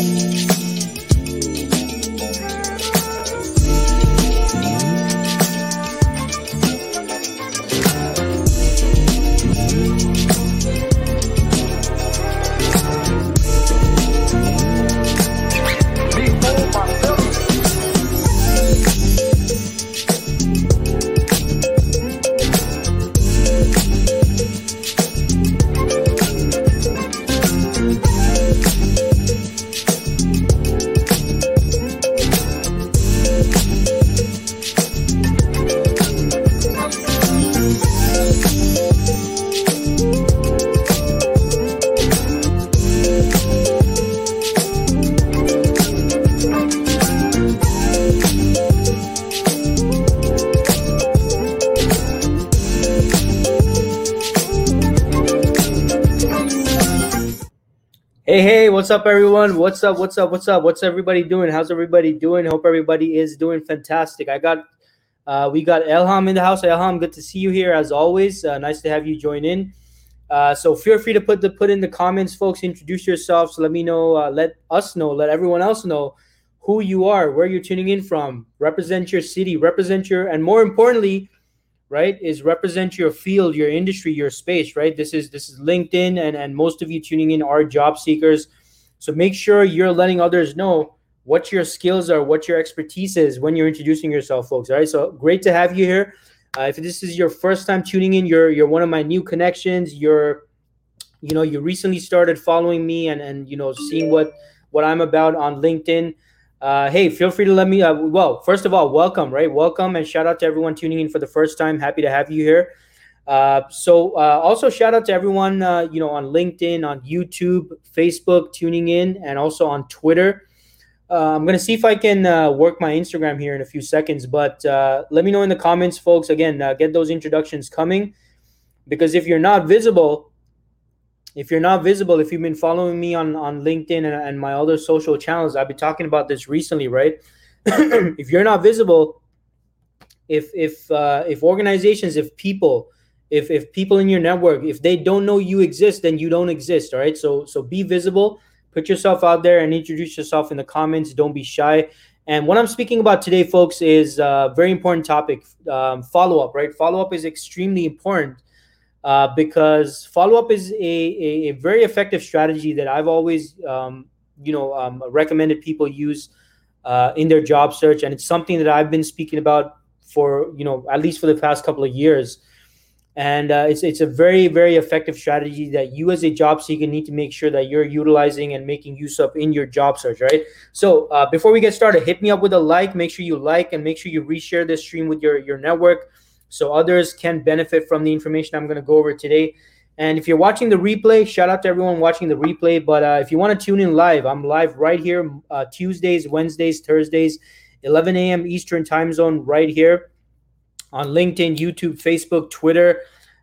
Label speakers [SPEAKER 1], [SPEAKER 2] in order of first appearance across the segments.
[SPEAKER 1] Hey, hey, what's up, everyone? What's up? What's up? What's up? What's everybody doing? How's everybody doing? Hope everybody is doing fantastic. I got, uh, we got Elham in the house. Elham, good to see you here as always. Uh, nice to have you join in. Uh, so feel free to put the put in the comments, folks. Introduce yourselves. Let me know. Uh, let us know. Let everyone else know who you are, where you're tuning in from. Represent your city. Represent your, and more importantly, right is represent your field your industry your space right this is this is linkedin and and most of you tuning in are job seekers so make sure you're letting others know what your skills are what your expertise is when you're introducing yourself folks all right so great to have you here uh, if this is your first time tuning in you're you're one of my new connections you're you know you recently started following me and and you know seeing what what i'm about on linkedin uh, hey, feel free to let me. Uh, well, first of all, welcome, right? Welcome and shout out to everyone tuning in for the first time. Happy to have you here. Uh, so, uh, also shout out to everyone, uh, you know, on LinkedIn, on YouTube, Facebook, tuning in, and also on Twitter. Uh, I'm gonna see if I can uh, work my Instagram here in a few seconds, but let me know in the comments, folks. Again, get those introductions coming, because if you're not visible, if you're not visible, if you've been following me on on LinkedIn and, and my other social channels, I've been talking about this recently, right? if you're not visible, if if if organizations, if people, if if people in your network, if they don't know you exist, then you don't exist. All right. So so be visible, put yourself out there, and introduce yourself in the comments. Don't be shy. And what I'm speaking about today, folks, is a very important topic. Um, follow up, right? Follow up is extremely important uh, because follow up is a, a, a, very effective strategy that I've always, um, you know, um, recommended people use uh, in their job search, and it's something that I've been speaking about for you know at least for the past couple of years. And uh, it's it's a very very effective strategy that you as a job seeker need to make sure that you're utilizing and making use of in your job search, right? So uh, before we get started, hit me up with a like. Make sure you like and make sure you reshare this stream with your your network so others can benefit from the information I'm going to go over today. And if you're watching the replay, shout out to everyone watching the replay. But uh, if you want to tune in live, I'm live right here uh, Tuesdays, Wednesdays, Thursdays, 11 a.m. Eastern time zone, right here on LinkedIn, YouTube, Facebook, Twitter,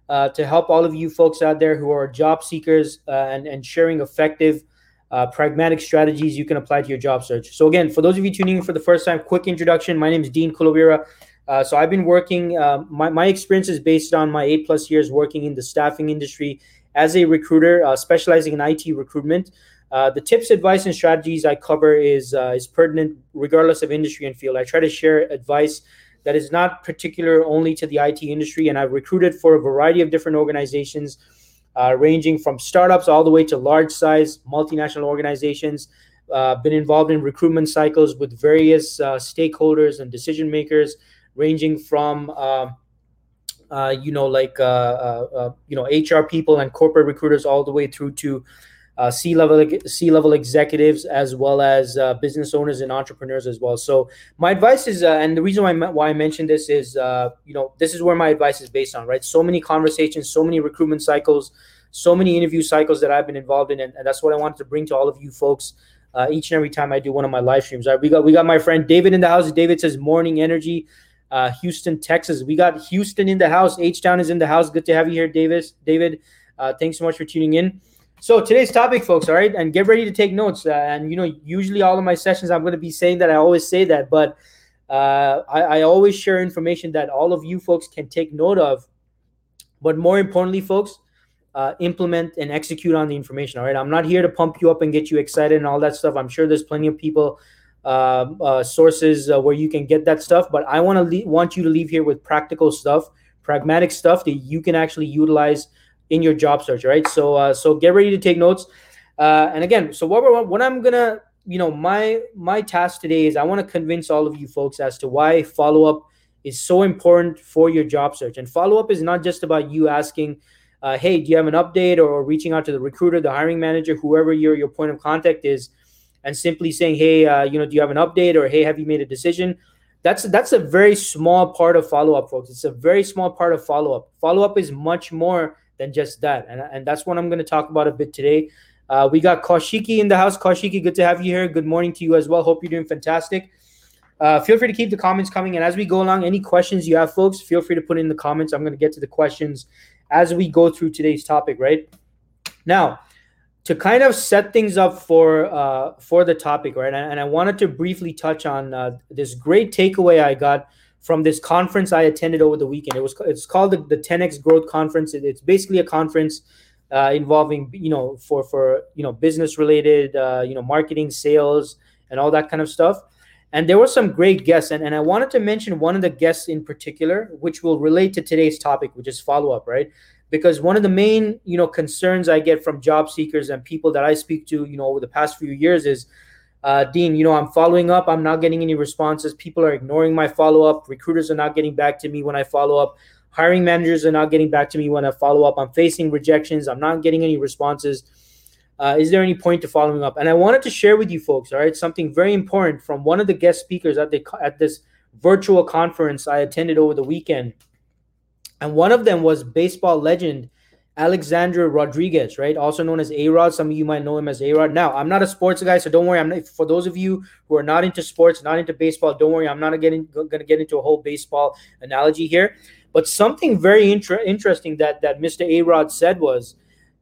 [SPEAKER 1] uh, to help all of you folks out there who are job seekers uh, and, and sharing effective, uh, pragmatic strategies you can apply to your job search. So, again, for those of you tuning in for the first time, quick introduction. My name is Dean Kulaweera. Uh, so I've been working. Uh, my my experience is based on my eight plus years working in the staffing industry as a recruiter, uh, specializing in IT recruitment. Uh, the tips, advice, and strategies I cover is uh, is pertinent regardless of industry and field. I try to share advice that is not particular only to the IT industry, and I've recruited for a variety of different organizations, uh, ranging from startups all the way to large size multinational organizations. been involved in recruitment cycles with various stakeholders and decision makers ranging from uh, uh, you know like uh, uh, uh you know HR people and corporate recruiters all the way through to uh, C level C level executives as well as business owners and entrepreneurs as well. So my advice is, and the reason why why I mentioned this is, you know, this is where my advice is based on, right? So many conversations, so many recruitment cycles, so many interview cycles that I've been involved in, and, and that's what I wanted to bring to all of you folks. Uh, each and every time I do one of my live streams. All right, we got we got my friend David in the house. David says morning energy uh, Houston, Texas. We got Houston in the house. H Town is in the house. Good to have you here, Davis. David, uh, thanks so much for tuning in. So today's topic, folks. All right, and get ready to take notes. Uh, and you know, usually all of my sessions, I'm going to be saying that. I always say that, but uh, I, I always share information that all of you folks can take note of. But more importantly, folks, uh, implement and execute on the information. All right. I'm not here to pump you up and get you excited and all that stuff. I'm sure there's plenty of people, uh, uh, sources uh, where you can get that stuff. But I want to le- want you to leave here with practical stuff, pragmatic stuff that you can actually utilize in your job search. Right. So uh, so get ready to take notes. Uh, and again, so what we're, what I'm gonna you know my my task today is I want to convince all of you folks as to why follow up is so important for your job search. And follow up is not just about you asking uh, hey, do you have an update or reaching out to the recruiter, the hiring manager, whoever your, your point of contact is, and simply saying, hey, uh, you know, do you have an update or hey, have you made a decision? That's that's a very small part of follow up, folks. It's a very small part of follow up. Follow up is much more than just that, and, and that's what I'm going to talk about a bit today. Uh, we got Koshiki in the house. Koshiki, good to have you here. Good morning to you as well. Hope you're doing fantastic. Uh, feel free to keep the comments coming. And as we go along, any questions you have, folks, feel free to put in the comments. I'm going to get to the questions as we go through today's topic, right? Now, to kind of set things up for uh, for the topic, right? And, I wanted to briefly touch on uh, this great takeaway I got from this conference I attended over the weekend. It was it's called the, the 10x Growth Conference. It, it's basically a conference uh, involving you know for for you know business related uh, you know marketing, sales, and all that kind of stuff. And there were some great guests, and, and I wanted to mention one of the guests in particular, which will relate to today's topic, which is follow up, right? Because one of the main, you know, concerns I get from job seekers and people that I speak to, you know, over the past few years is, uh, Dean, you know, I'm following up, I'm not getting any responses. People are ignoring my follow up. Recruiters are not getting back to me when I follow up. Hiring managers are not getting back to me when I follow up. I'm facing rejections. I'm not getting any responses uh, is there any point to following up? And I wanted to share with you folks, all right, something very important from one of the guest speakers at the at this virtual conference I attended over the weekend. And one of them was baseball legend Alexander Rodriguez, right? Also known as A-Rod. Some of you might know him as A-Rod. Now, I'm not a sports guy, so don't worry. I'm not, for those of you who are not into sports, not into baseball, don't worry. I'm not getting going to get into a whole baseball analogy here. But something very inter- interesting that that Mr. A-Rod said was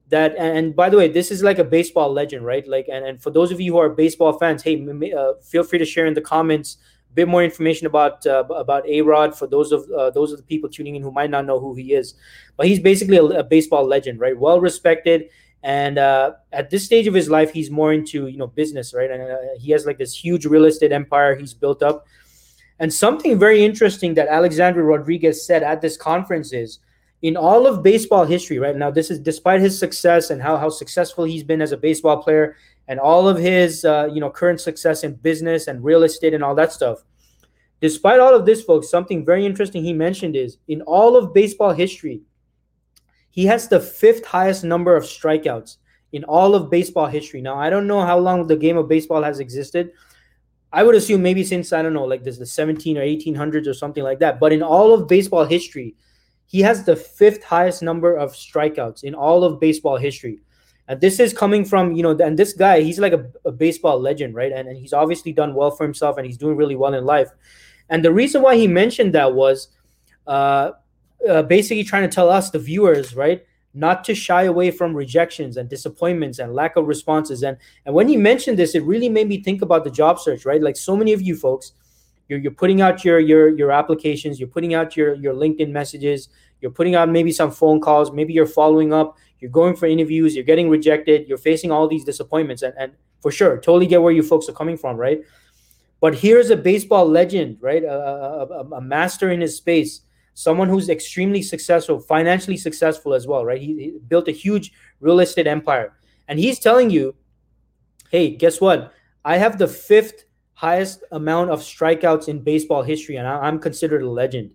[SPEAKER 1] that and by the way this is like a baseball legend right like and, and for those of you who are baseball fans hey uh, feel free to share in the comments a bit more information about uh, about a-rod for those of uh, those of the people tuning in who might not know who he is. But he's basically a, a baseball legend right? Well respected and uh, at this stage of his life he's more into you know business right? And uh, he has like this huge real estate empire he's built up. And something very interesting that alexander rodriguez said at this conference is in all of baseball history, right? Now, this is despite his success and how, how successful he's been as a baseball player and all of his uh, you know current success in business and real estate and all that stuff. Despite all of this, folks, something very interesting he mentioned is in all of baseball history, he has the fifth highest number of strikeouts in all of baseball history. Now, I don't know how long the game of baseball has existed. I would assume maybe since I don't know, like this the 17 or 1800s or something like that. But in all of baseball history, he has the fifth highest number of strikeouts in all of baseball history. And this is coming from, you know, and this guy, he's like a, a baseball legend, right? And, and he's obviously done well for himself and he's doing really well in life. And the reason why he mentioned that was uh, uh, basically trying to tell us, the viewers, right, not to shy away from rejections and disappointments and lack of responses. And and when he mentioned this, it really made me think about the job search, right? Like so many of you folks, you're, you're putting out your your your applications you're putting out your your linkedin messages you're putting out maybe some phone calls maybe you're following up you're going for interviews you're getting rejected you're facing all these disappointments and, and for sure totally get where you folks are coming from right? But here's a baseball legend right? A, a, a master in his space someone who's extremely successful financially successful as well right? He, he built a huge real estate empire. And he's telling you hey guess what? I have the fifth highest amount of strikeouts in baseball history, and I, am considered a legend,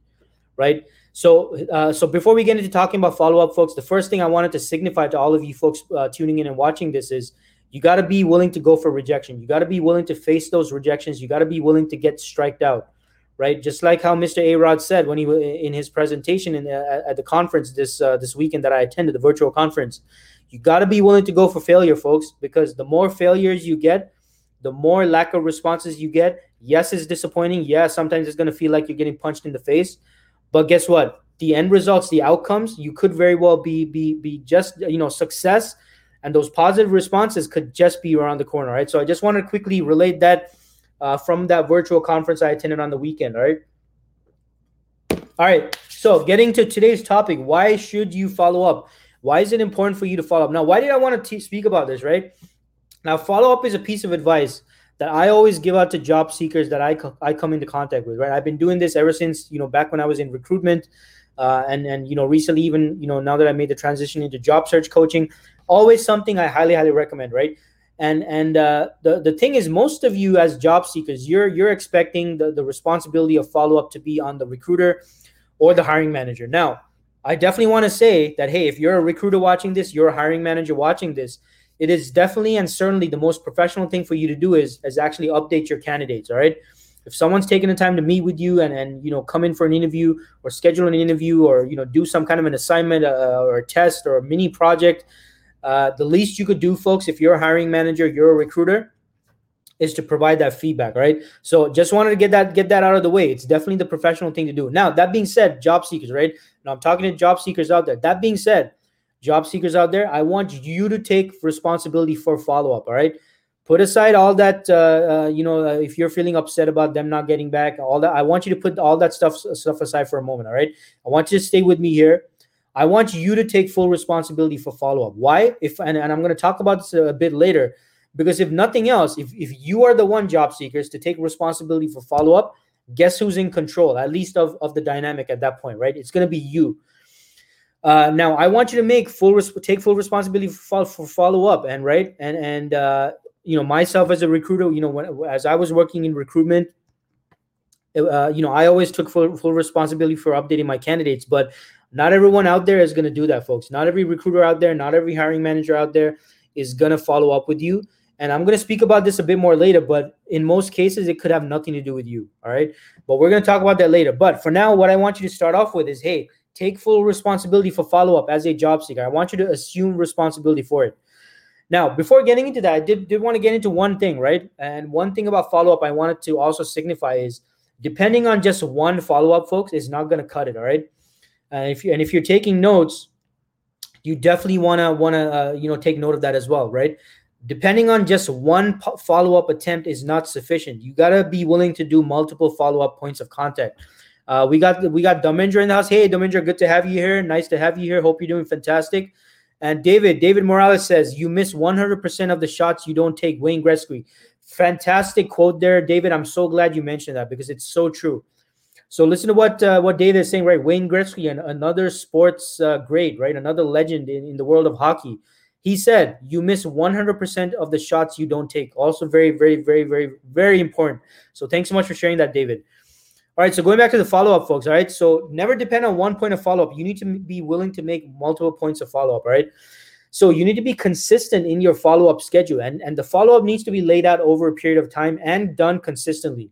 [SPEAKER 1] right? So, uh, so before we get into talking about follow up, folks, the first thing I wanted to signify to all of you folks uh, tuning in and watching this is you got to be willing to go for rejection. You got to be willing to face those rejections. You got to be willing to get striked out, right? Just like how Mr. A-Rod said when he was in his presentation in the, at the conference this uh, this weekend that I attended, the virtual conference. You got to be willing to go for failure, folks, because the more failures you get, the more lack of responses you get, yes, it's disappointing. Yeah, sometimes it's going to feel like you're getting punched in the face. But guess what? The end results, the outcomes, you could very well be be be just you know success, and those positive responses could just be around the corner, right? So I just want to quickly relate that uh, from that virtual conference I attended on the weekend, all right? All right. So getting to today's topic, why should you follow up? Why is it important for you to follow up? Now, why did I want to speak about this, right? Now, follow up is a piece of advice that I always give out to job seekers that I, co- I come into contact with, right? I've been doing this ever since, you know, back when I was in recruitment. Uh, and, and, you know, recently, even, you know, now that I made the transition into job search coaching, always something I highly, highly recommend, right? And, and uh, the, the thing is, most of you as job seekers, you're, you're expecting the, the responsibility of follow up to be on the recruiter or the hiring manager. Now, I definitely want to say that, hey, if you're a recruiter watching this, you're a hiring manager watching this, it is definitely and certainly the most professional thing for you to do is, is actually update your candidates. All right. If someone's taking the time to meet with you and, and you know come in for an interview or schedule an interview or you know do some kind of an assignment uh, or a test or a mini project, uh, the least you could do, folks, if you're a hiring manager, you're a recruiter, is to provide that feedback, right? So just wanted to get that get that out of the way. It's definitely the professional thing to do. Now, that being said, job seekers, right? Now I'm talking to job seekers out there. That being said, job seekers out there, I want you to take responsibility for follow up. All right. Put aside all that, uh, uh, you know, uh, if you're feeling upset about them not getting back, all that, I want you to put all that stuff stuff aside for a moment. All right. I want you to stay with me here. I want you to take full responsibility for follow up. Why? If and, and I'm going to talk about this a bit later, because if nothing else, if, if you are the one job seekers to take responsibility for follow up, guess who's in control, at least of, of the dynamic at that point, right? It's going to be you. Uh, now I want you to make full res- take full responsibility for, for follow up and right? And and uh, you know myself as a recruiter you know when as I was working in recruitment uh, you know I always took full, full responsibility for updating my candidates but not everyone out there is going to do that folks. Not every recruiter out there not every hiring manager out there is going to follow up with you. And I'm going to speak about this a bit more later but in most cases it could have nothing to do with you all right? But we're going to talk about that later. But for now what I want you to start off with is hey Take full responsibility for follow up as a job seeker. I want you to assume responsibility for it. Now, before getting into that, I did, did want to get into one thing, right? And one thing about follow up I wanted to also signify is depending on just one follow up, folks, is not going to cut it. All right. And if you and if you're taking notes, you definitely want to want to uh, you know take note of that as well, right? Depending on just one follow up attempt is not sufficient. You got to be willing to do multiple follow up points of contact. Uh, we got we got Domindra in the house. Hey, Domindra, good to have you here. Nice to have you here. Hope you're doing fantastic. And David, David Morales says you miss 100% of the shots you don't take. Wayne Gretzky, fantastic quote there, David. I'm so glad you mentioned that because it's so true. So listen to what uh, what David is saying, right? Wayne Gretzky, and another sports uh, great, right? Another legend in, in the world of hockey. He said, "You miss 100% of the shots you don't take." Also, very, very, very, very, very important. So thanks so much for sharing that, David. All right, so going back to the follow up, folks. All right, so never depend on one point of follow up. You need to be willing to make multiple points of follow up. All right, so you need to be consistent in your follow up schedule, and and the follow up needs to be laid out over a period of time and done consistently.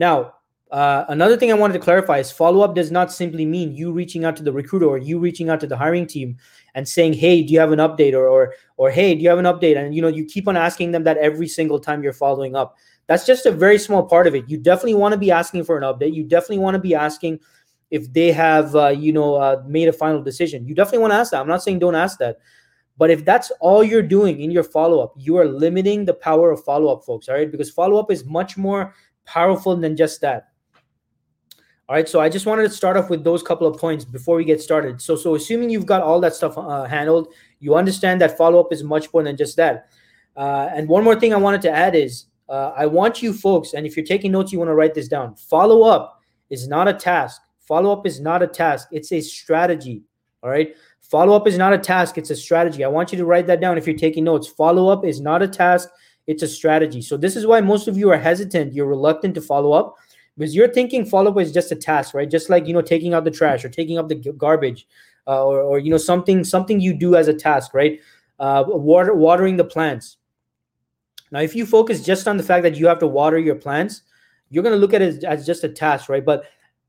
[SPEAKER 1] Now, uh, another thing I wanted to clarify is follow up does not simply mean you reaching out to the recruiter or you reaching out to the hiring team and saying, "Hey, do you have an update?" or or or "Hey, do you have an update?" And you know you keep on asking them that every single time you're following up. That's just a very small part of it. You definitely want to be asking for an update. You definitely want to be asking if they have, uh, you know, uh, made a final decision. You definitely want to ask that. I'm not saying don't ask that, but if that's all you're doing in your follow up, you are limiting the power of follow up, folks. All right, because follow up is much more powerful than just that. All right, so I just wanted to start off with those couple of points before we get started. So, so assuming you've got all that stuff uh, handled, you understand that follow up is much more than just that. Uh, and one more thing I wanted to add is uh, I want you folks, and if you're taking notes, you want to write this down. Follow up is not a task. Follow up is not a task, it's a strategy. All right. Follow up is not a task, it's a strategy. I want you to write that down if you're taking notes. Follow up is not a task, it's a strategy. So, this is why most of you are hesitant. You're reluctant to follow up because you're thinking follow up is just a task, right? Just like, you know, taking out the trash or taking up the garbage uh, or, or, you know, something, something you do as a task, right? Uh, water, watering the plants now, if you focus just on the fact that you have to water your plants, you're going to look at it as just a task, right? But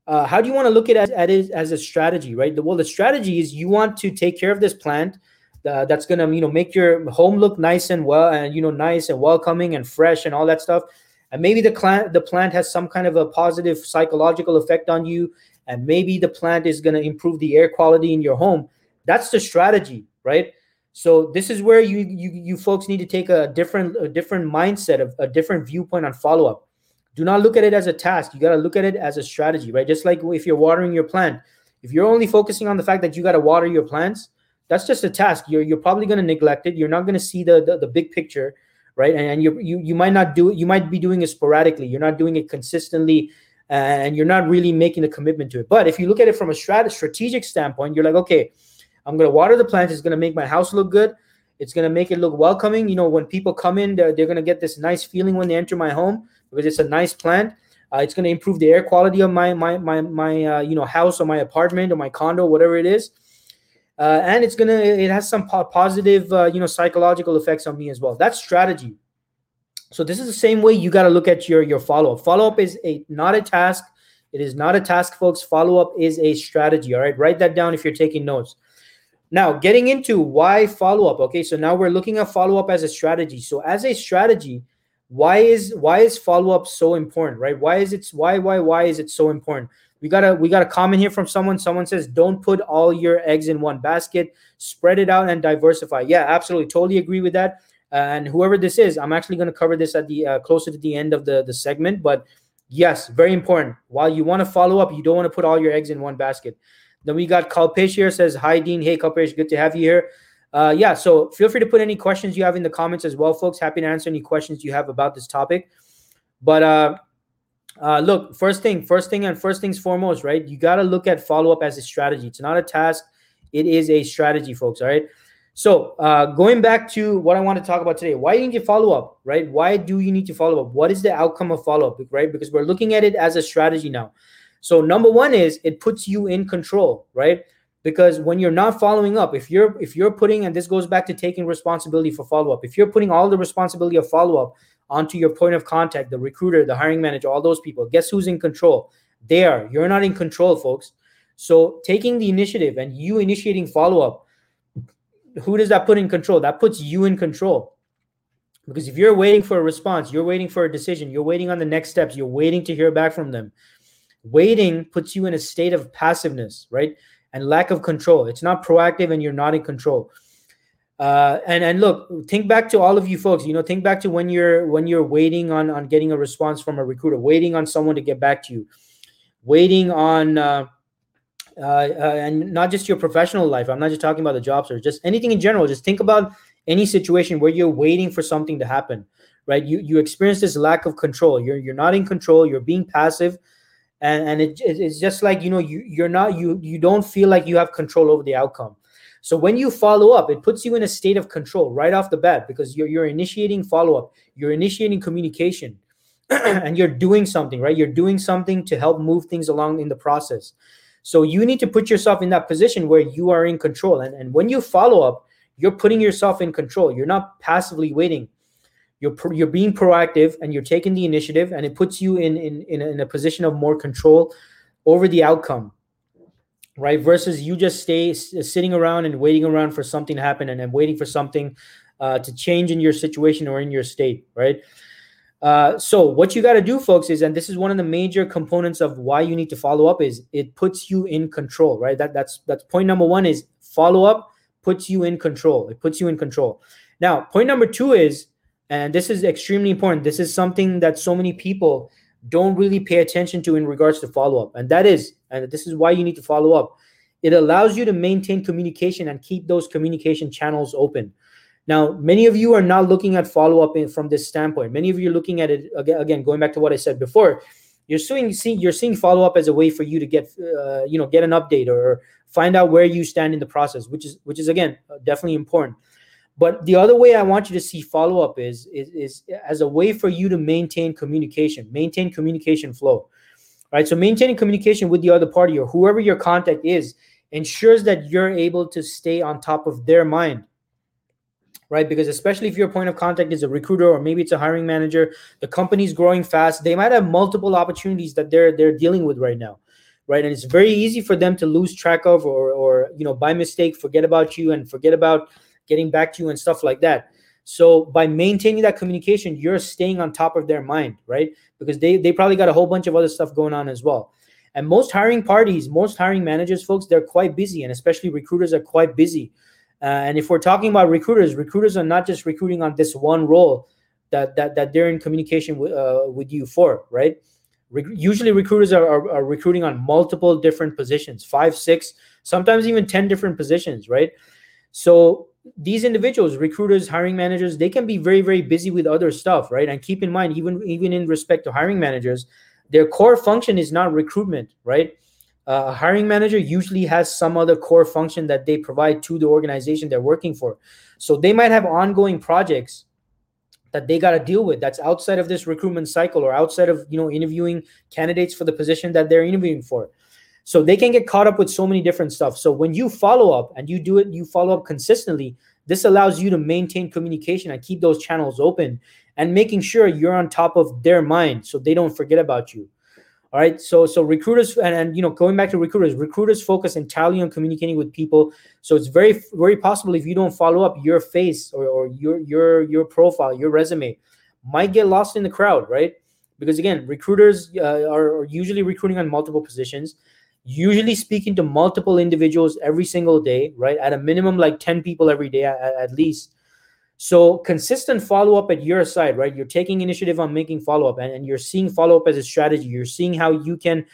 [SPEAKER 1] uh, how do you want to look at it, it as a strategy, right? The, well, the strategy is you want to take care of this plant uh, that's going to, you know, make your home look nice and well, and you know, nice and welcoming and fresh and all that stuff. And maybe the plant, the plant has some kind of a positive psychological effect on you, and maybe the plant is going to improve the air quality in your home. That's the strategy, right? So this is where you you you folks need to take a different a different mindset of a different viewpoint on follow up. Do not look at it as a task. You got to look at it as a strategy, right? Just like if you're watering your plant, If you're only focusing on the fact that you got to water your plants, that's just a task. You're you're probably going to neglect it. You're not going to see the, the, the big picture, right? And, and you you you might not do it. You might be doing it sporadically. You're not doing it consistently, and you're not really making a commitment to it. But if you look at it from a strat- strategic standpoint, you're like, okay, I'm to water the plants. It's to make my house look good. It's to make it look welcoming. You know, when people come in, they're, they're to get this nice feeling when they enter my home because it's a nice plant. Uh, it's to improve the air quality of my my my my uh, you know house or my apartment or my condo, whatever it is uh, and it's gonna it has some po- positive uh, you know psychological effects on me as well that's strategy so this is the same way you got to look at your your follow-up follow-up is a not a task it is not a task folks follow-up is a strategy all right write that down if you're taking notes now getting into why follow-up okay so now we're looking at follow-up as a strategy so as a strategy why is why is follow-up so important right why is it why why why is it so important we got a we got a comment here from someone. Someone says, "Don't put all your eggs in one basket. Spread it out and diversify." Yeah, absolutely, totally agree with that. Uh, and whoever this is, I'm actually going to cover this at the uh, closer to the end of the the segment. But yes, very important. While you want to follow up, you don't want to put all your eggs in one basket. Then we got Kalpesh here says, "Hi Dean, hey Kalpesh, good to have you here." Uh, yeah, so feel free to put any questions you have in the comments as well, folks. Happy to answer any questions you have about this topic. But uh, uh, look, first thing, first thing, and first things foremost, right? You got to look at follow up as a strategy. It's not a task, it is a strategy, folks. All right. So, uh, going back to what I want to talk about today, why do you need to follow up, right? Why do you need to follow up? What is the outcome of follow up, right? Because we're looking at it as a strategy now. So, number one is it puts you in control, right? Because when you're not following up, if you're if you're putting, and this goes back to taking responsibility for follow up, if you're putting all the responsibility of follow up onto your point of contact, the recruiter, the hiring manager, all those people. Guess who's in control? They are. You're not in control, folks. So taking the initiative and you initiating follow up, who does that put in control? That puts you in control. Because if you're waiting for a response, you're waiting for a decision, you're waiting on the next steps, you're waiting to hear back from them. Waiting puts you in a state of passiveness, right? And lack of control. It's not proactive and you're not in control. Uh, and and look, think back to all of you folks. You know, think back to when you're when you're waiting on on getting a response from a recruiter, waiting on someone to get back to you, waiting on uh, uh, uh, and not just your professional life. I'm not just talking about the job search, just anything in general. Just think about any situation where you're waiting for something to happen, right? You you experience this lack of control. You're you're not in control. You're being passive, and and it, it's just like you know you you're not you you don't feel like you have control over the outcome so when you follow up, it puts you in a state of control right off the bat because you're, you're initiating follow up, you're initiating communication, and you're doing something, right? You're doing something to help move things along in the process. So you need to put yourself in that position where you are in control. And, and when you follow up, you're putting yourself in control. You're not passively waiting. You're, you're being proactive and you're taking the initiative, and it puts you in, in, in, a, in a position of more control over the outcome right? Versus you just stay sitting around and waiting around for something to happen and then waiting for something uh, to change in your situation or in your state, right? Uh, so what you got to do, folks, is and this is one of the major components of why you need to follow up is it puts you in control, right? That that's that's point number one is follow up puts you in control. It puts you in control. Now, point number two is, and this is extremely important. This is something that so many people don't really pay attention to in regards to follow up. And that is, and this is why you need to follow up. It allows you to maintain communication and keep those communication channels open. Now, many of you are not looking at follow up from this standpoint. Many of you are looking at it again, going back to what I said before. You're seeing, see, you're seeing follow up as a way for you to get, uh, you know, get an update or find out where you stand in the process, which is, which is again, definitely important. But the other way I want you to see follow up is, is, is as a way for you to maintain communication, maintain communication flow. Right. So maintaining communication with the other party or whoever your contact is ensures that you're able to stay on top of their mind. Right. Because especially if your point of contact is a recruiter or maybe it's a hiring manager, the company's growing fast. They might have multiple opportunities that they're they're dealing with right now. Right. And it's very easy for them to lose track of or or you know by mistake forget about you and forget about getting back to you and stuff like that. So by maintaining that communication, you're staying on top of their mind, right? Because they they probably got a whole bunch of other stuff going on as well. And most hiring parties, most hiring managers, folks, they're quite busy, and especially recruiters are quite busy. Uh, and if we're talking about recruiters, recruiters are not just recruiting on this one role that that, that they're in communication with, uh, with you for, right? Re- usually, recruiters are, are, are recruiting on multiple different positions five, six, sometimes even 10 different positions, right? So, these individuals recruiters hiring managers they can be very very busy with other stuff right? And keep in mind even even in respect to hiring managers their core function is not recruitment right? Uh, a hiring manager usually has some other core function that they provide to the organization they're working for. So they might have ongoing projects that they got to deal with that's outside of this recruitment cycle or outside of you know interviewing candidates for the position that they're interviewing for so they can get caught up with so many different stuff so when you follow up and you do it you follow up consistently this allows you to maintain communication and keep those channels open and making sure you're on top of their mind so they don't forget about you all right. So so recruiters and, and you know going back to recruiters, recruiters focus entirely on communicating with people. So it's very very possible if you don't follow up, your face or, or your your your profile, your resume might get lost in the crowd, right? Because again, recruiters uh, are, are usually recruiting on multiple positions, usually speaking to multiple individuals every single day, right? At a minimum, like ten people every day at, at least. So consistent follow up at your side, right? You're taking initiative on making follow up, and, and you're seeing follow up as a strategy. You're seeing how you can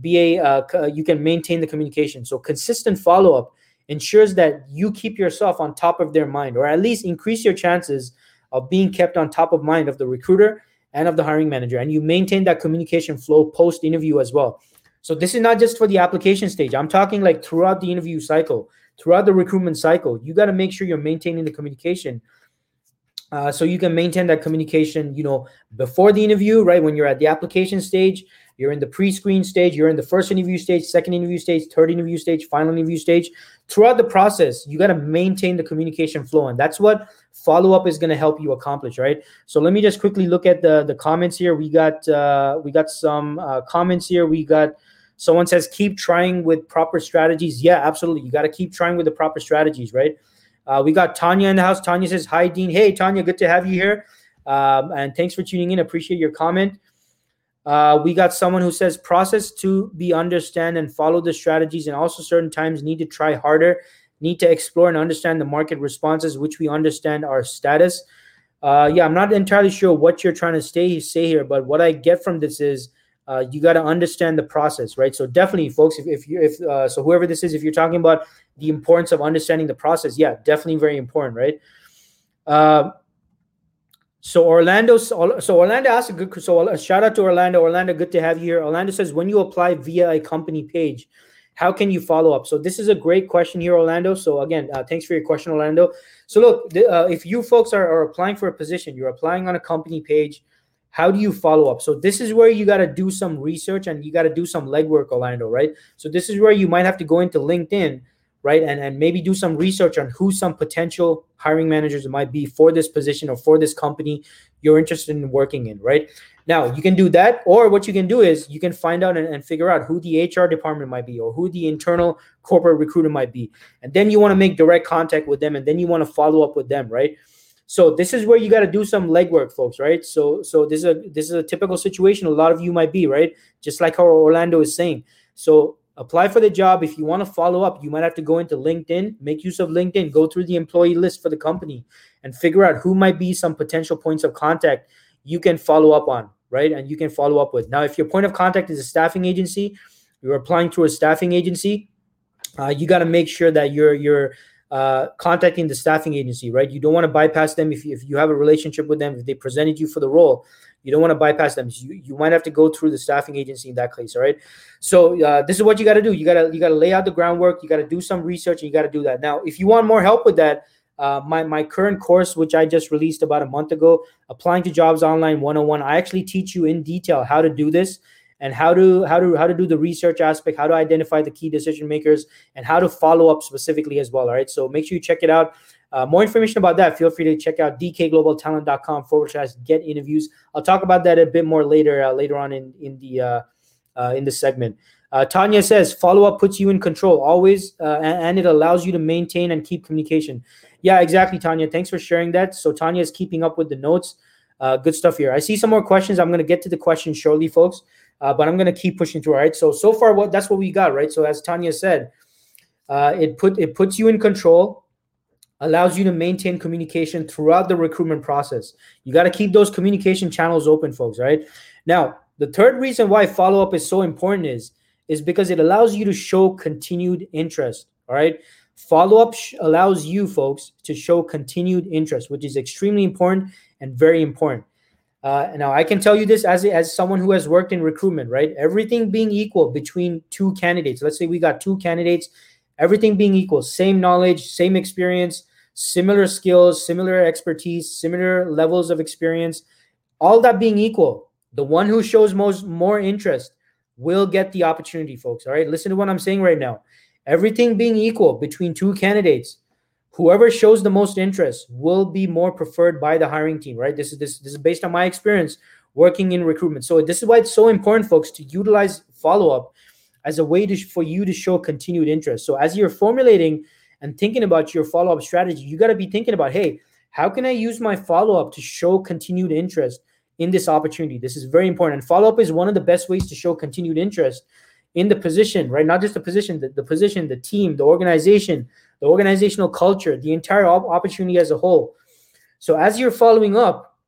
[SPEAKER 1] be a uh, you can maintain the communication. So consistent follow up ensures that you keep yourself on top of their mind, or at least increase your chances of being kept on top of mind of the recruiter and of the hiring manager, and you maintain that communication flow post interview as well. So this is not just for the application stage. I'm talking like throughout the interview cycle, throughout the recruitment cycle. You got to make sure you're maintaining the communication uh, so you can maintain that communication, you know, before the interview, right? When you're at the application stage, you're in the pre-screen stage, you're in the first interview stage, second interview stage, third interview stage, final interview stage. Throughout the process, you got to maintain the communication flow, and that's what follow-up is going to help you accomplish, right? So let me just quickly look at the the comments here. We got uh, we got some uh, comments here. We got someone says keep trying with proper strategies. Yeah, absolutely. You got to keep trying with the proper strategies, right? Uh, we got Tanya in the house. Tanya says, Hi, Dean. Hey, Tanya, good to have you here. Um, and thanks for tuning in. Appreciate your comment. Uh, we got someone who says, Process to be understand and follow the strategies, and also certain times need to try harder, need to explore and understand the market responses, which we understand our status. Uh, yeah, I'm not entirely sure what you're trying to stay, say here, but what I get from this is uh, you got to understand the process, right? So definitely, folks, if, if you if uh, so whoever this is, if you're talking about the importance of understanding the process, yeah, definitely very important, right? Uh, so Orlando, so Orlando asked a good. So a shout out to Orlando. Orlando, good to have you here. Orlando says, when you apply via a company page, how can you follow up? So this is a great question here, Orlando. So again, uh, thanks for your question, Orlando. So look, the, uh, if you folks are, are applying for a position, you're applying on a company page how do you follow up? So this is where you got to do some research and you got to do some legwork, Orlando, right? So this is where you might have to go into LinkedIn, right? And, and maybe do some research on who some potential hiring managers might be for this position or for this company you're interested in working in, right? Now you can do that, or what you can do is you can find out and, and figure out who the HR department might be or who the internal corporate recruiter might be. And then you want to make direct contact with them and then you want to follow up with them, right? So this is where you got to do some legwork, folks, right? So so this is a this is a typical situation a lot of you might be, right? Just like how Orlando is saying. So apply for the job. If you want to follow up, you might have to go into LinkedIn, make use of LinkedIn, go through the employee list for the company, and figure out who might be some potential points of contact you can follow up on, right? And you can follow up with. Now, if your point of contact is a staffing agency, you're applying through a staffing agency. Uh, you got to make sure that you're you're uh, contacting the staffing agency, right? You don't want to bypass them if you, if you have a relationship with them, if they presented you for the role, you don't want to bypass them. You, you might have to go through the staffing agency in that case, all right? So uh, this is what you got to do. You got to you got to lay out the groundwork. You got to do some research, and you got to do that. Now, if you want more help with that, uh, my my current course, which I just released about a month ago, applying to jobs online 101, I actually teach you in detail how to do this and how to how to how to do the research aspect how to identify the key decision makers and how to follow up specifically as well all right so make sure you check it out uh, more information about that feel free to check out dkglobaltalent.com forward slash get interviews i'll talk about that a bit more later uh, later on in in the uh, uh in the segment uh, Tanya says follow up puts you in control always, uh, and, and, it allows you to maintain and keep communication. Yeah, exactly, Tanya. Thanks for sharing that. So Tanya is keeping up with the notes. uh, good stuff here. I see some more questions. I'm going to get to the questions shortly, folks. Uh, but I'm going to keep pushing through. All right. So so far, what that's what we got. Right. So as Tanya said, uh, it put it puts you in control, allows you to maintain communication throughout the recruitment process. You got to keep those communication channels open, folks. Right. Now, the third reason why follow up is so important is is because it allows you to show continued interest. All right. Follow up sh- allows you folks to show continued interest, which is extremely important and very important. Uh, now, I can tell you this as, as someone who has worked in recruitment, right? Everything being equal between two candidates. Let's say we got two candidates, everything being equal, same knowledge, same experience, similar skills, similar expertise, similar levels of experience, all that being equal. The one who shows most more interest will get the opportunity, folks. All right. Listen to what I'm saying right now. Everything being equal between two candidates, whoever shows the most interest will be more preferred by the hiring team, right? This is this, this is based on my experience working in recruitment. So this is why it's so important, folks, to utilize follow-up as a way to, for you to show continued interest. So as you're formulating and thinking about your follow-up strategy, you got to be thinking about, hey, how can I use my follow-up to show continued interest in this opportunity? This is very important. And follow-up is one of the best ways to show continued interest in the position, right? Not just the position, the, the position, the team, the organization, the organizational culture, the entire op- opportunity as a whole. So as you're following up,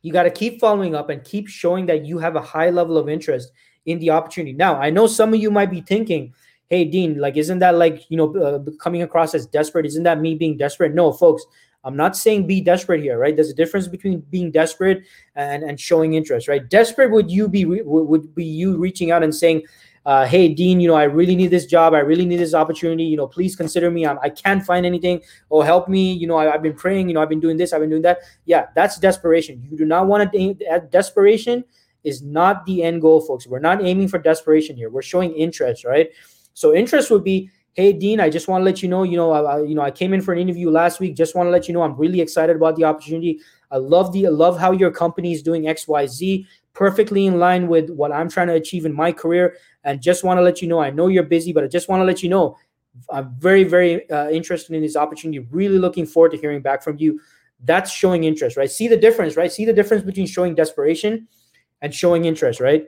[SPEAKER 1] you got to keep following up and keep showing that you have a high level of interest in the opportunity. Now, I know some of you might be thinking, "Hey, Dean, like, isn't that like you know uh, coming across as desperate? Isn't that me being desperate?" No, folks. I'm not saying be desperate here, right? There's a difference between being desperate and, and showing interest, right? Desperate would you be would be you reaching out and saying, uh, hey dean you know i really need this job. I really need this opportunity. You know please consider me. I'm, i can't find anything. Oh help me. You know I, have been praying. You know i've been doing this. I've been doing that. Yeah that's desperation. You do not want to desperation is not the end goal folks. We're not aiming for desperation here. We're showing interest right? So interest would be hey dean i just want to let you know you know I, you know i came in for an interview last week. Just want to let you know i'm really excited about the opportunity. I love the I love how your company is doing xyz perfectly in line with what I'm trying to achieve in my career. And just want to let you know, I know you're busy, but I just want to let you know, I'm very, very uh, interested in this opportunity. Really looking forward to hearing back from you. That's showing interest, right? See the difference, right? See the difference between showing desperation and showing interest, right?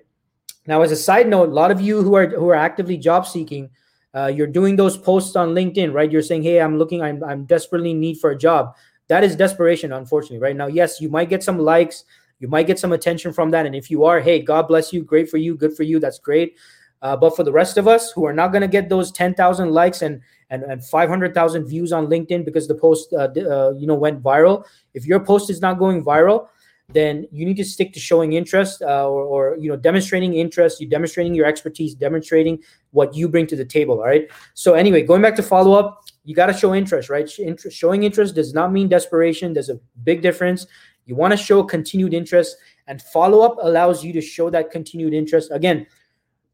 [SPEAKER 1] Now, as a side note, a lot of you who are who are actively job seeking, uh, you're doing those posts on LinkedIn, right? You're saying, "Hey, I'm looking, I'm I'm desperately need for a job." That is desperation, unfortunately, right now. Yes, you might get some likes, you might get some attention from that. And if you are, hey, God bless you, great for you, good for you, that's great. Uh, but for the rest of us who are not going to get those 10,000 likes and and, and 500,000 views on LinkedIn because the post uh, uh, you know went viral, if your post is not going viral, then you need to stick to showing interest uh, or, or you know demonstrating interest you demonstrating your expertise demonstrating what you bring to the table all right? So anyway going back to follow up you got to show interest right? Showing interest does not mean desperation. There's a big difference you want to show continued interest, and follow up allows you to show that continued interest again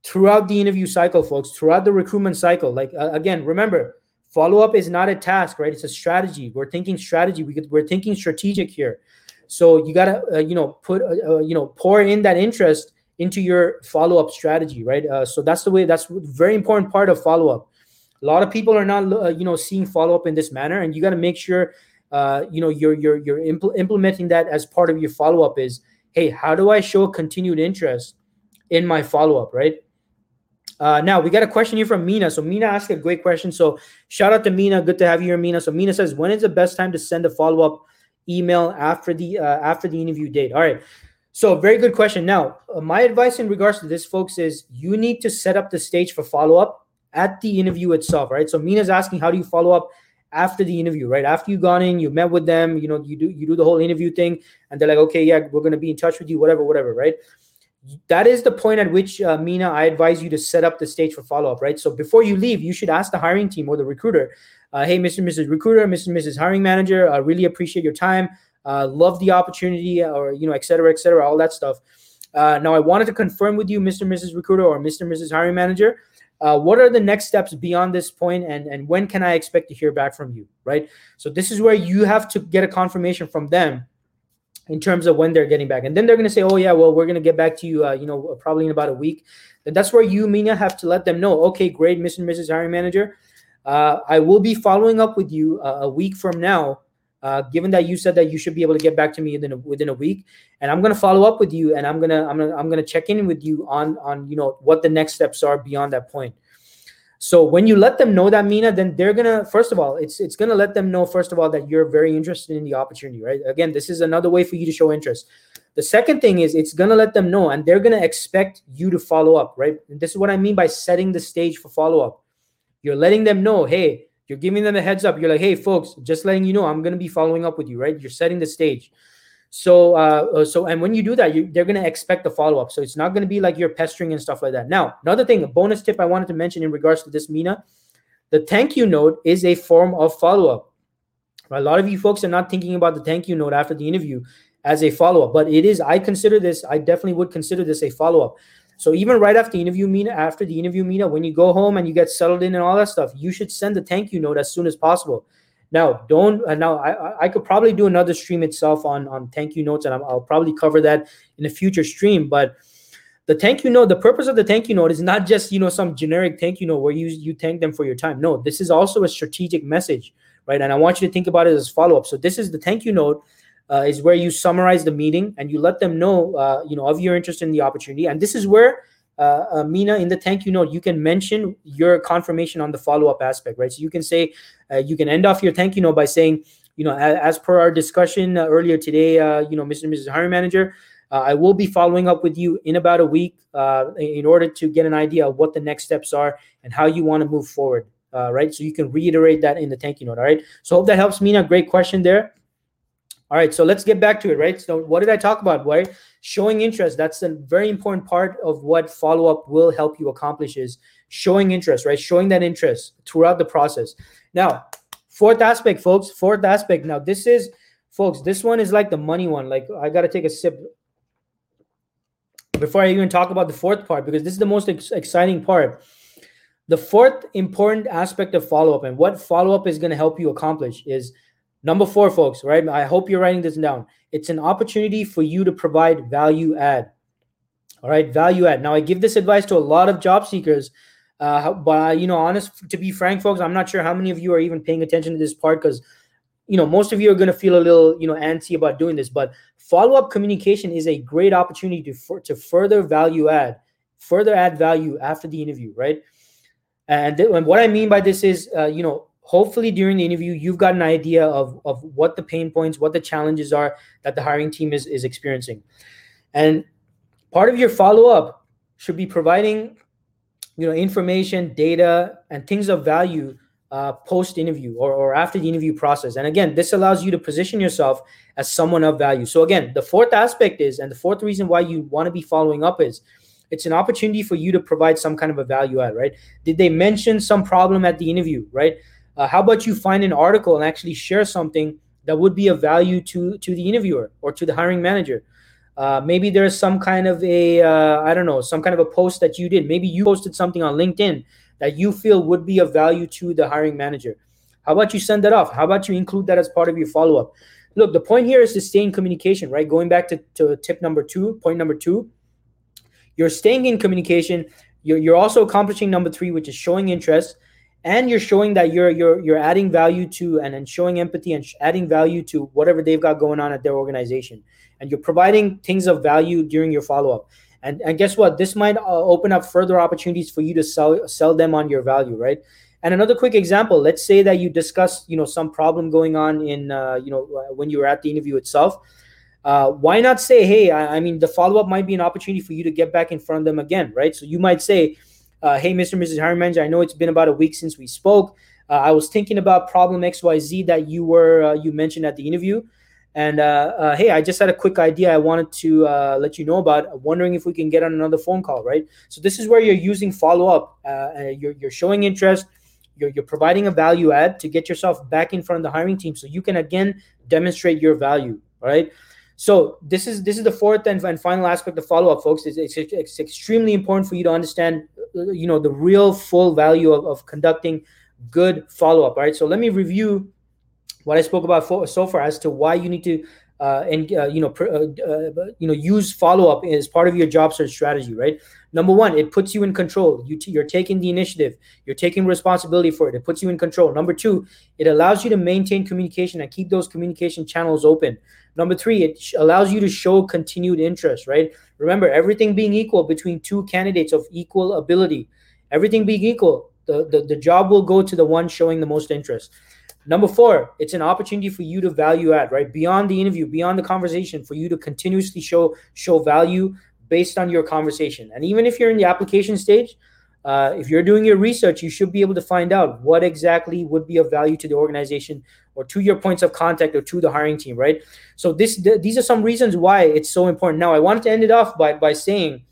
[SPEAKER 1] throughout the interview cycle, folks, throughout the recruitment cycle. Like, uh, again, remember, follow up is not a task, right? It's a strategy. We're thinking strategy, we could, we're thinking strategic here. So you got to, uh, you know, put, uh, uh, you know, pour in that interest into your follow up strategy, right? Uh, so that's the way, that's very important part of follow up. A lot of people are not, uh, you know, seeing follow up in this manner, and you got to make sure uh, you know you're you're you're impl- implementing that as part of your follow up is hey how do i show continued interest in my follow up right uh, now we got a question here from Mina. So Mina asked a great question. So shout out to Mina. Good to have you here, Mina. So Mina says, when is the best time to send a follow up email after the uh, after the interview date? All right. So very good question. Now uh, my advice in regards to this, folks, is you need to set up the stage for follow up at the interview itself. Right. So Mina's asking, how do you follow up after the interview, right? After you've gone in, you met with them, you know, you do you do the whole interview thing, and they're like, okay, yeah, we're gonna be in touch with you, whatever, whatever, right? That is the point at which uh, Mina, I advise you to set up the stage for follow up, right? So before you leave, you should ask the hiring team or the recruiter, uh, hey, Mr. and Mrs. Recruiter, Mr. and Mrs. Hiring Manager, I really appreciate your time, uh, love the opportunity, or you know, et cetera, et cetera, all that stuff. Uh, now, I wanted to confirm with you, Mr. and Mrs. Recruiter or Mr. and Mrs. Hiring Manager, uh, what are the next steps beyond this point and and when can i expect to hear back from you right? So this is where you have to get a confirmation from them in terms of when they're getting back. And then they're going to say oh yeah well we're going to get back to you uh, you know probably in about a week. Then that's where you mina have to let them know okay great mr and mrs hiring manager. Uh, i will be following up with you uh, a week from now uh, given that you said that you should be able to get back to me within a, within a week and i'm going to follow up with you and i'm going to i'm to i'm to check in with you on on you know what the next steps are beyond that point so when you let them know that mina then they're going to first of all it's it's going to let them know first of all that you're very interested in the opportunity right again this is another way for you to show interest The second thing is it's gonna let them know, and they're gonna expect you to follow up, right? And this is what I mean by setting the stage for follow up. You're letting them know, hey, you're giving them a heads up. You're like, hey, folks, just letting you know, I'm gonna be following up with you, right? You're setting the stage. So, uh, uh so, and when you do that, you, they're gonna expect the follow up. So it's not gonna be like you're pestering and stuff like that. Now, another thing, a bonus tip I wanted to mention in regards to this Mina, the thank you note is a form of follow up. A lot of you folks are not thinking about the thank you note after the interview as a follow up, but it is. I consider this. I definitely would consider this a follow up. So even right after the interview, Mina, after the interview, Mina, when you go home and you get settled in and all that stuff, you should send a thank you note as soon as possible. Now, don't uh, now. I I could probably do another stream itself on on thank you notes, and i will probably cover that in a future stream. But the thank you note, the purpose of the thank you note is not just you know some generic thank you note where you you thank them for your time. No, this is also a strategic message, right? And I want you to think about it as follow up. So this is the thank you note. Uh, is where you summarize the meeting and you let them know, uh, you know, of your interest in the opportunity. And this is where uh, uh, Mina, in the thank you note, you can mention your confirmation on the follow up aspect, right? So you can say, uh, you can end off your thank you note by saying, you know, as, as per our discussion uh, earlier today, uh, you know, Mr. and Mrs. Hiring Manager, uh, I will be following up with you in about a week in order to get an idea of what the next steps are and how you want to move forward, right? So you can reiterate that in the thank you note, all right? So hope that helps, Mina. Great question there. All right, so let's get back to it, right? So what did I talk about, right? Showing interest. That's a very important part of what follow-up will help you accomplish is showing interest, right? Showing that interest throughout the process. Now, fourth aspect, folks, fourth aspect. Now, this is, folks, this one is like the money one. Like I got to take a sip before I even talk about the fourth part, because this is the most ex- exciting part. The fourth important aspect of follow-up and what follow-up is going to help you accomplish is – Number four, folks, right? I hope you're writing this down. It's an opportunity for you to provide value add. All right, value add. Now, I give this advice to a lot of job seekers, uh, but you know, honest to be frank, folks, I'm not sure how many of you are even paying attention to this part because you know most of you are going to feel a little you know antsy about doing this. But follow up communication is a great opportunity to for, to further value add, further add value after the interview, right? And, th- and what I mean by this is, uh, you know, hopefully during the interview you've got an idea of, of what the pain points what the challenges are that the hiring team is, is experiencing. And part of your follow-up should be providing you know information data and things of value uh, post interview or, or after the interview process. And again this allows you to position yourself as someone of value. So again the fourth aspect is and the fourth reason why you want to be following up is it's an opportunity for you to provide some kind of a value add right? Did they mention some problem at the interview right uh, how about you find an article and actually share something that would be of value to to the interviewer or to the hiring manager? Uh, maybe there's some kind of a uh, I don't know some kind of a post that you did. Maybe you posted something on LinkedIn that you feel would be of value to the hiring manager. How about you send that off? How about you include that as part of your follow up? Look, the point here is to stay in communication, right? Going back to, to tip number two, point number two, you're staying in communication. You're, you're also accomplishing number three, which is showing interest and you're showing that you're you're you're adding value to and, showing empathy and sh- adding value to whatever they've got going on at their organization. And you're providing things of value during your follow-up. And and guess what? This might uh, open up further opportunities for you to sell sell them on your value right? And another quick example let's say that you discuss you know some problem going on in uh, you know uh, when you were at the interview itself. Uh, why not say hey I, I mean the follow-up might be an opportunity for you to get back in front of them again right? So you might say uh, hey, Mr. and Mrs. Hiring Manager, I know it's been about a week since we spoke. Uh, I was thinking about problem XYZ that you were uh, you mentioned at the interview. And uh, uh, hey, I just had a quick idea I wanted to uh, let you know about. Wondering if we can get on another phone call, right? So this is where you're using follow up. you're, you're showing interest. You're, you're providing a value add to get yourself back in front of the hiring team, so you can again demonstrate your value. Right. So this is this is the fourth and, and final aspect of follow up, folks. It's, it's, it's extremely important for you to understand you know the real full value of, of conducting good follow-up All right. so let me review what i spoke about for, so far as to why you need to uh, and uh, you know pr- uh, uh, you know use follow-up as part of your job search strategy right? Number one it puts you in control. You t- you're taking the initiative. You're taking responsibility for it. It puts you in control. Number two it allows you to maintain communication and keep those communication channels open number three it allows you to show continued interest right remember everything being equal between two candidates of equal ability everything being equal the, the, the job will go to the one showing the most interest Number four, it's an opportunity for you to value add, right? Beyond the interview, beyond the conversation, for you to continuously show show value based on your conversation. And even if you're in the application stage, uh, if you're doing your research, you should be able to find out what exactly would be of value to the organization or to your points of contact or to the hiring team, right? So this th- these are some reasons why it's so important. Now, I wanted to end it off by by saying,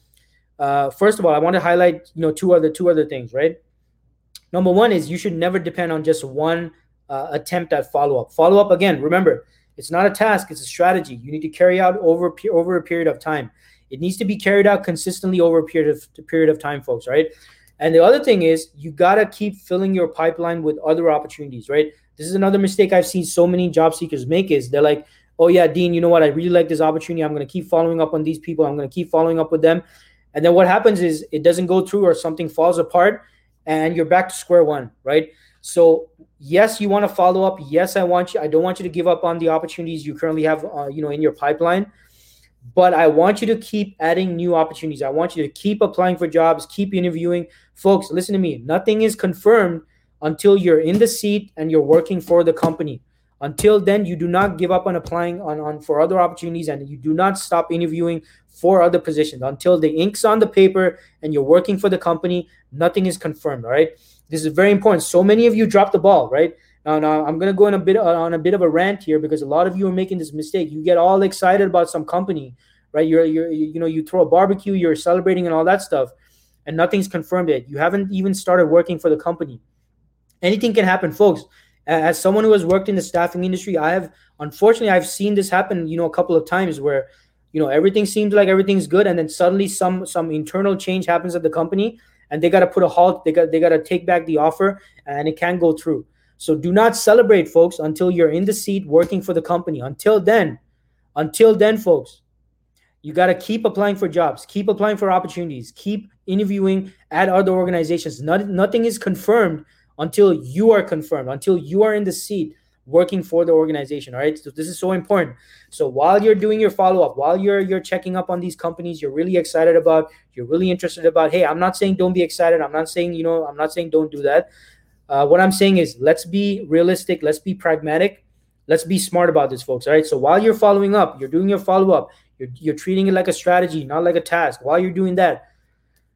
[SPEAKER 1] uh, first of all, I want to highlight you know two other two other things, right? Number one is you should never depend on just one uh, attempt at follow up. Follow up again. Remember, it's not a task; it's a strategy. You need to carry out over over a period of time. It needs to be carried out consistently over a period of period of time, folks. Right. And the other thing is you gotta keep filling your pipeline with other opportunities. Right. This is another mistake I've seen so many job seekers make. Is they're like, "Oh yeah, Dean, you know what? I really like this opportunity. I'm gonna keep following up on these people. I'm gonna keep following up with them." And then what happens is it doesn't go through or something falls apart, and you're back to square one. Right. So yes, you want to follow up. Yes, I want you. I don't want you to give up on the opportunities you currently have, uh, you know, in your pipeline. But I want you to keep adding new opportunities. I want you to keep applying for jobs, keep interviewing, folks. Listen to me. Nothing is confirmed until you're in the seat and you're working for the company. Until then, you do not give up on applying on, on for other opportunities and you do not stop interviewing for other positions until the ink's on the paper and you're working for the company. Nothing is confirmed. All right. This is very important. So many of you drop the ball, right? Now, now I'm gonna go in a bit uh, on a bit of a rant here because a lot of you are making this mistake. You get all excited about some company, right? You're you're you know you throw a barbecue, you're celebrating and all that stuff, and nothing's confirmed yet. You haven't even started working for the company. Anything can happen, folks. As someone who has worked in the staffing industry, I have unfortunately I've seen this happen, you know, a couple of times where you know everything seems like everything's good and then suddenly some some internal change happens at the company and they got to put a halt they got they got to take back the offer and it can't go through so do not celebrate folks until you're in the seat working for the company until then until then folks you got to keep applying for jobs keep applying for opportunities keep interviewing at other organizations. Not, nothing is confirmed until you are confirmed until you are in the seat working for the organization all right? So this is so important. So while you're doing your follow-up while you're you're checking up on these companies you're really excited about you're really interested about hey i'm not saying don't be excited. I'm not saying you know i'm not saying don't do that. Uh, what i'm saying is let's be realistic. Let's be pragmatic. Let's be smart about this folks all right? So while you're following up you're doing your follow-up. You're, you're treating it like a strategy not like a task. While you're doing that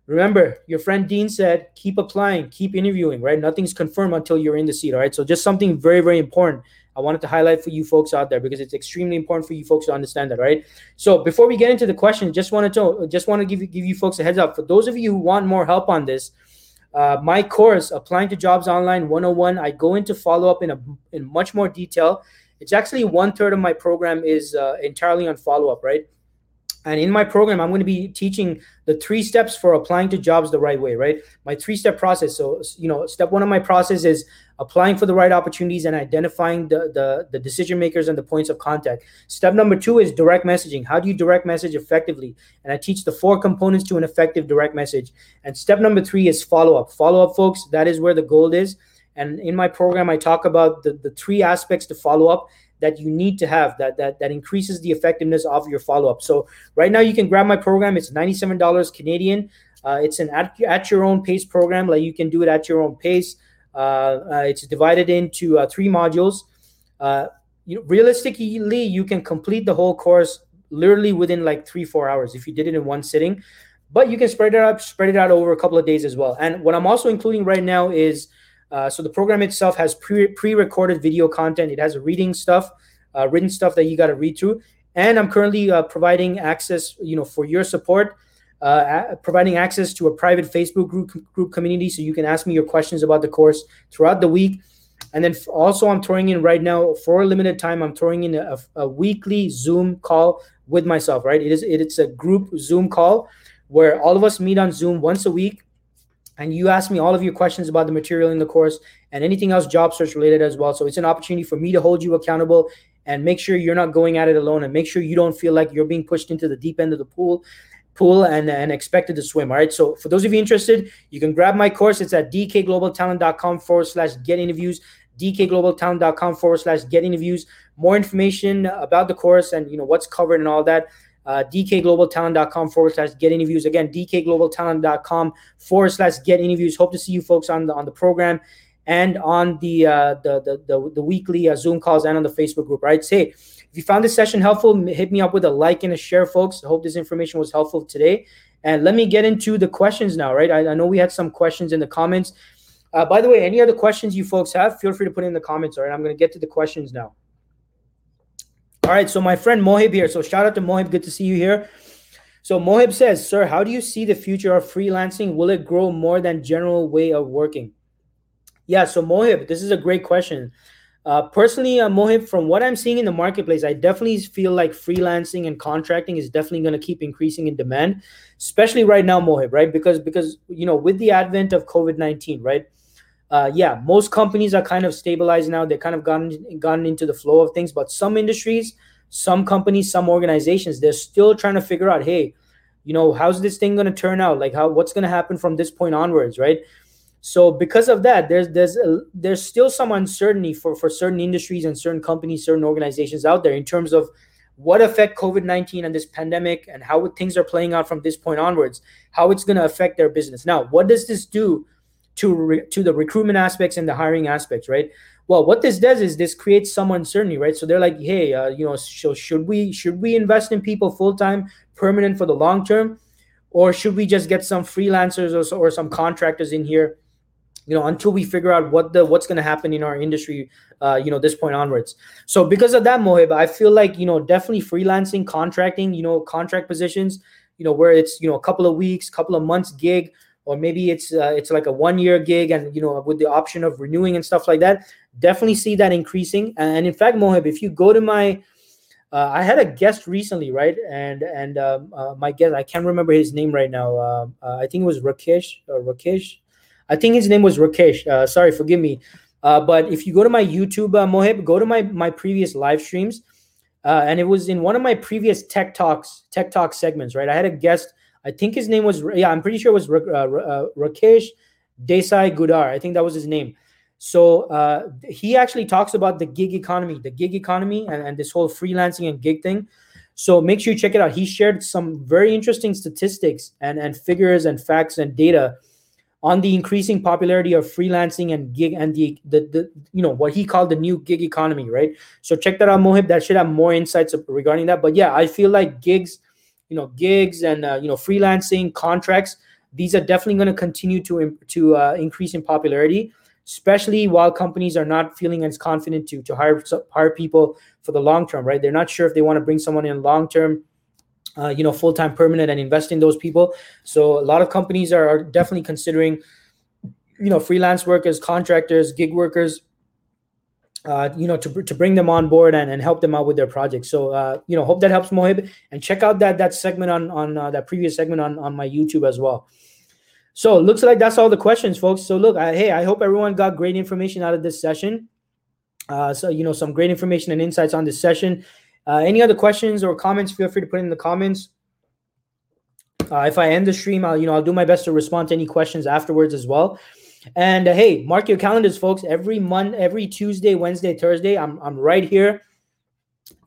[SPEAKER 1] Remember, your friend Dean said, keep applying, keep interviewing, right? Nothing's confirmed until you're in the seat, all right? So just something very, very important I wanted to highlight for you folks out there because it's extremely important for you folks to understand that, right? So before we get into the question, just wanted to just want to give you give you folks a heads up. For those of you who want more help on this, uh, my course, Applying to Jobs Online 101, I go into follow up in a in much more detail. It's actually one third of my program is uh, entirely on follow up, right? And in my program, I'm going to be teaching the three steps for applying to jobs the right way, right? My three step process. So, you know, step one of my process is applying for the right opportunities and identifying the, the, the decision makers and the points of contact. Step number two is direct messaging. How do you direct message effectively? And I teach the four components to an effective direct message. And step number three is follow up. Follow up, folks, that is where the gold is. And in my program, I talk about the, the three aspects to follow up that you need to have that that that increases the effectiveness of your follow-up. So right now you can grab my program. It's $97 canadian. Uh, it's an at, at your own pace program. Like you can do it at your own pace. Uh, uh, it's divided into uh, three modules. Uh, you realistically you can complete the whole course literally within like three four hours if you did it in one sitting. But you can spread it out spread it out over a couple of days as well. And what i'm also including right now is uh, so the program itself has pre pre-recorded video content. It has reading stuff, uh, written stuff that you got to read through. And I'm currently uh, providing access, you know, for your support, uh, providing access to a private Facebook group group community, so you can ask me your questions about the course throughout the week. And then also, I'm throwing in right now for a limited time. I'm throwing in a, a weekly Zoom call with myself. Right? It is it, it's a group Zoom call where all of us meet on Zoom once a week and you ask me all of your questions about the material in the course and anything else job search related as well. So it's an opportunity for me to hold you accountable and make sure you're not going at it alone and make sure you don't feel like you're being pushed into the deep end of the pool pool and, and expected to swim. All right. So for those of you interested, you can grab my course. It's at dkglobaltalent.com forward slash get interviews, dkglobaltalent.com forward slash get interviews. More information about the course and you know what's covered and all that uh, dkglobaltalent.com forward slash get interviews. Again, dkglobaltalent.com forward slash get interviews. Hope to see you folks on the on the program. and on the uh, the, the, the the weekly uh, Zoom calls and on the Facebook group. Right? Say if you found this session helpful, hit me up with a like and a share, folks. I hope this information was helpful today. And let me get into the questions now. Right? I, I know we had some questions in the comments. Uh, by the way, any other questions you folks have, feel free to put in the comments. All right, I'm going to get to the questions now. All right, so my friend Mohib here. So shout out to Mohib. Good to see you here. So Mohib says, "Sir, how do you see the future of freelancing? Will it grow more than general way of working?" Yeah, so Mohib, this is a great question. Uh, personally, uh, Mohib, from what I'm seeing in the marketplace, I definitely feel like freelancing and contracting is definitely going to keep increasing in demand, especially right now, Mohib, right? Because because you know with the advent of COVID nineteen, right? Uh, yeah, most companies are kind of stabilized now. They've kind of gotten gotten into the flow of things, but some industries, some companies, some organizations, they're still trying to figure out, hey, you know, how's this thing going to turn out? Like, how what's going to happen from this point onwards, right? So because of that, there's there's a, there's still some uncertainty for for certain industries and certain companies, certain organizations out there in terms of what effect COVID nineteen and this pandemic and how things are playing out from this point onwards, how it's going to affect their business. Now, what does this do to re, to the recruitment aspects and the hiring aspects, right? Well, what this does is this creates some uncertainty, right? So they're like, hey, uh, you know, so should we should we invest in people full time, permanent for the long term, or should we just get some freelancers or, or some contractors in here? you know until we figure out what the what's going to happen in our industry uh, you know this point onwards so because of that mohib i feel like you know definitely freelancing contracting you know contract positions you know where it's you know a couple of weeks couple of months gig or maybe it's uh, it's like a one year gig and you know with the option of renewing and stuff like that definitely see that increasing and in fact mohib if you go to my uh, I had a guest recently, right? And and um, uh, my guest, I can't remember his name right now. Uh, uh I think it was Rakesh Rakesh. I think his name was Rakesh. Uh, sorry, forgive me. Uh, but if you go to my YouTube, uh, Mohib, go to my my previous live streams, uh, and it was in one of my previous tech talks, tech talk segments. Right, I had a guest. I think his name was yeah, I'm pretty sure it was uh, uh, Rakesh Desai Gudar. I think that was his name. So uh, he actually talks about the gig economy, the gig economy, and, and this whole freelancing and gig thing. So make sure you check it out. He shared some very interesting statistics and and figures and facts and data on the increasing popularity of freelancing and gig and the, the, the you know what he called the new gig economy right so check that out mohib that should have more insights regarding that but yeah i feel like gigs you know gigs and uh, you know freelancing contracts these are definitely going to continue to to uh, increase in popularity especially while companies are not feeling as confident to to hire hire people for the long term right they're not sure if they want to bring someone in long term uh, you know, full time permanent and invest in those people. So a lot of companies are, are definitely considering, you know, freelance workers, contractors, gig workers, uh, you know, to, to bring them on board and, and help them out with their projects. So, uh, you know, hope that helps Mohib and check out that, that segment on, on uh, that previous segment on, on my YouTube as well. So looks like that's all the questions, folks. So look, I, hey, I hope everyone got great information out of this session. Uh, so, you know, some great information and insights on this session. Uh, any other questions or comments? Feel free to put in the comments. Uh, if I end the stream, I'll you know I'll do my best to respond to any questions afterwards as well. And uh, hey, mark your calendars, folks. Every month, every Tuesday, Wednesday, Thursday, I'm I'm right here,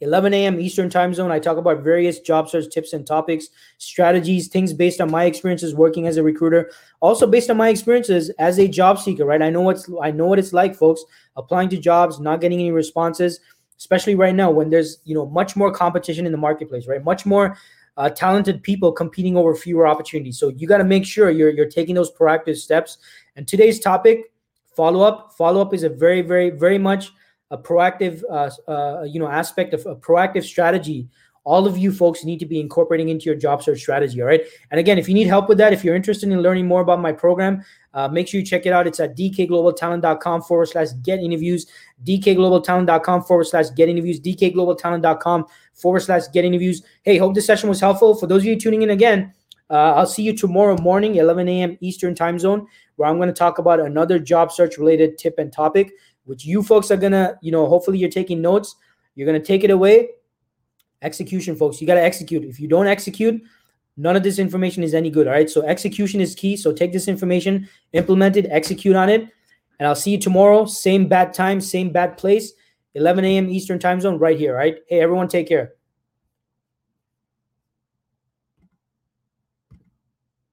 [SPEAKER 1] 11 a.m. Eastern Time Zone. I talk about various job search tips and topics, strategies, things based on my experiences working as a recruiter, also based on my experiences as a job seeker. Right, I know what's I know what it's like, folks, applying to jobs, not getting any responses especially right now when there's you know much more competition in the marketplace right much more uh, talented people competing over fewer opportunities so you got to make sure you're you're taking those proactive steps and today's topic follow up follow up is a very very very much a proactive uh, uh, you know aspect of a proactive strategy all of you folks need to be incorporating into your job search strategy. All right. And again, if you need help with that, if you're interested in learning more about my program, uh, make sure you check it out. It's at dkglobaltalent.com forward slash get interviews, dkglobaltalent.com forward slash get interviews, dkglobaltalent.com forward slash get interviews. Hey, hope this session was helpful. For those of you tuning in again, uh, I'll see you tomorrow morning, 11 a.m. Eastern time zone, where I'm going to talk about another job search related tip and topic, which you folks are going to, you know, hopefully you're taking notes. You're going to take it away Execution, folks. You got to execute. If you don't execute, none of this information is any good. All right. So execution is key. So take this information, implement it, execute on it. And I'll see you tomorrow. Same bad time, same bad place, 11 a.m. Eastern time zone right here. All right. Hey, everyone, take care.